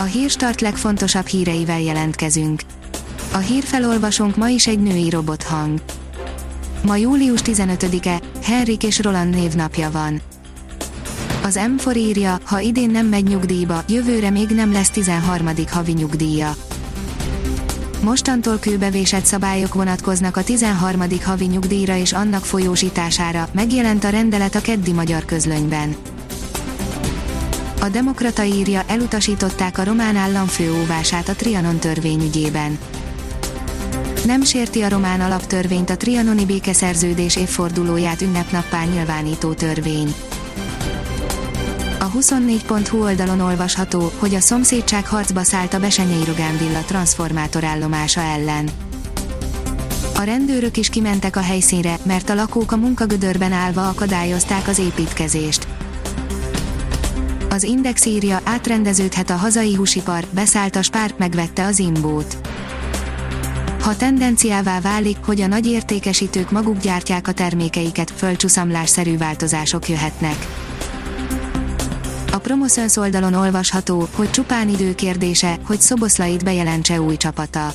A hírstart legfontosabb híreivel jelentkezünk. A hírfelolvasónk ma is egy női robothang. Ma július 15-e, Henrik és Roland névnapja van. Az M4 írja, ha idén nem megy nyugdíjba, jövőre még nem lesz 13. havi nyugdíja. Mostantól kőbevésett szabályok vonatkoznak a 13. havi nyugdíjra és annak folyósítására, megjelent a rendelet a keddi magyar közlönyben. A Demokrata írja, elutasították a román állam főóvását a Trianon törvényügyében. Nem sérti a román alaptörvényt a trianoni békeszerződés évfordulóját ünnepnappá nyilvánító törvény. A 24.hu oldalon olvasható, hogy a szomszédság harcba szállt a Besenyei Rogán Villa állomása ellen. A rendőrök is kimentek a helyszínre, mert a lakók a munkagödörben állva akadályozták az építkezést. Az Index írja, átrendeződhet a hazai húsipar, beszállt a spár, megvette az imbót. Ha tendenciává válik, hogy a nagy értékesítők maguk gyártják a termékeiket, földcsúszamlásszerű változások jöhetnek. A Promoszöns oldalon olvasható, hogy csupán idő kérdése, hogy Szoboszlait bejelentse új csapata.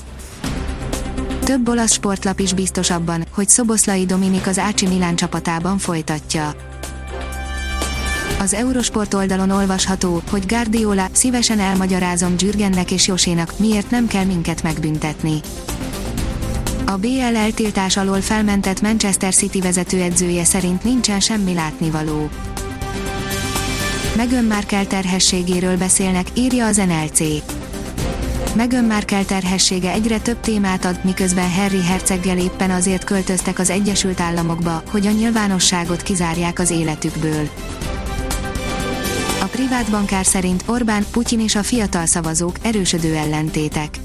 Több olasz sportlap is biztos abban, hogy Szoboszlai Dominik az Ácsi Milán csapatában folytatja. Az Eurosport oldalon olvasható, hogy Guardiola szívesen elmagyarázom Gyürgennek és Josénak, miért nem kell minket megbüntetni. A BL eltiltás alól felmentett Manchester City vezetőedzője szerint nincsen semmi látnivaló. Megön Markle terhességéről beszélnek, írja az NLC. Megön Markle terhessége egyre több témát ad, miközben Harry herceggel éppen azért költöztek az Egyesült Államokba, hogy a nyilvánosságot kizárják az életükből. Privát bankár szerint Orbán, Putyin és a fiatal szavazók erősödő ellentétek.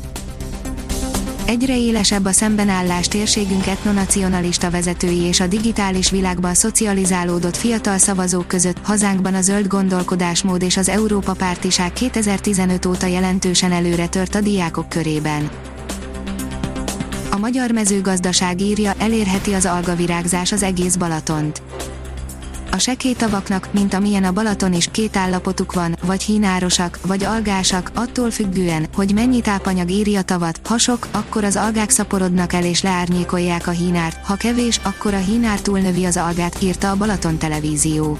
Egyre élesebb a szembenállás térségünk etnonacionalista vezetői és a digitális világban szocializálódott fiatal szavazók között, hazánkban a zöld gondolkodásmód és az Európa pártiság 2015 óta jelentősen előre tört a diákok körében. A magyar mezőgazdaság írja, elérheti az algavirágzás az egész Balatont a sekély tavaknak, mint amilyen a Balaton is, két állapotuk van, vagy hínárosak, vagy algásak, attól függően, hogy mennyi tápanyag éri a tavat, ha sok, akkor az algák szaporodnak el és leárnyékolják a hínárt, ha kevés, akkor a hínár túlnövi az algát, írta a Balaton televízió.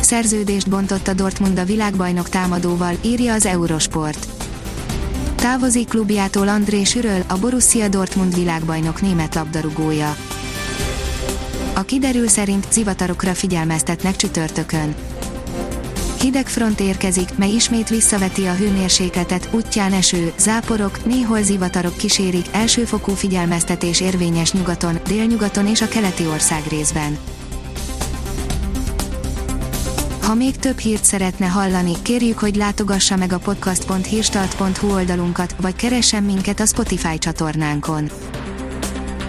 Szerződést bontott a Dortmund a világbajnok támadóval, írja az Eurosport. Távozik klubjától André Süröl, a Borussia Dortmund világbajnok német labdarúgója. A kiderül szerint zivatarokra figyelmeztetnek csütörtökön. Hideg front érkezik, mely ismét visszaveti a hőmérsékletet, útján eső, záporok, néhol zivatarok kísérik, elsőfokú figyelmeztetés érvényes nyugaton, délnyugaton és a keleti ország részben. Ha még több hírt szeretne hallani, kérjük, hogy látogassa meg a podcast.hírstart.hu oldalunkat, vagy keressen minket a Spotify csatornánkon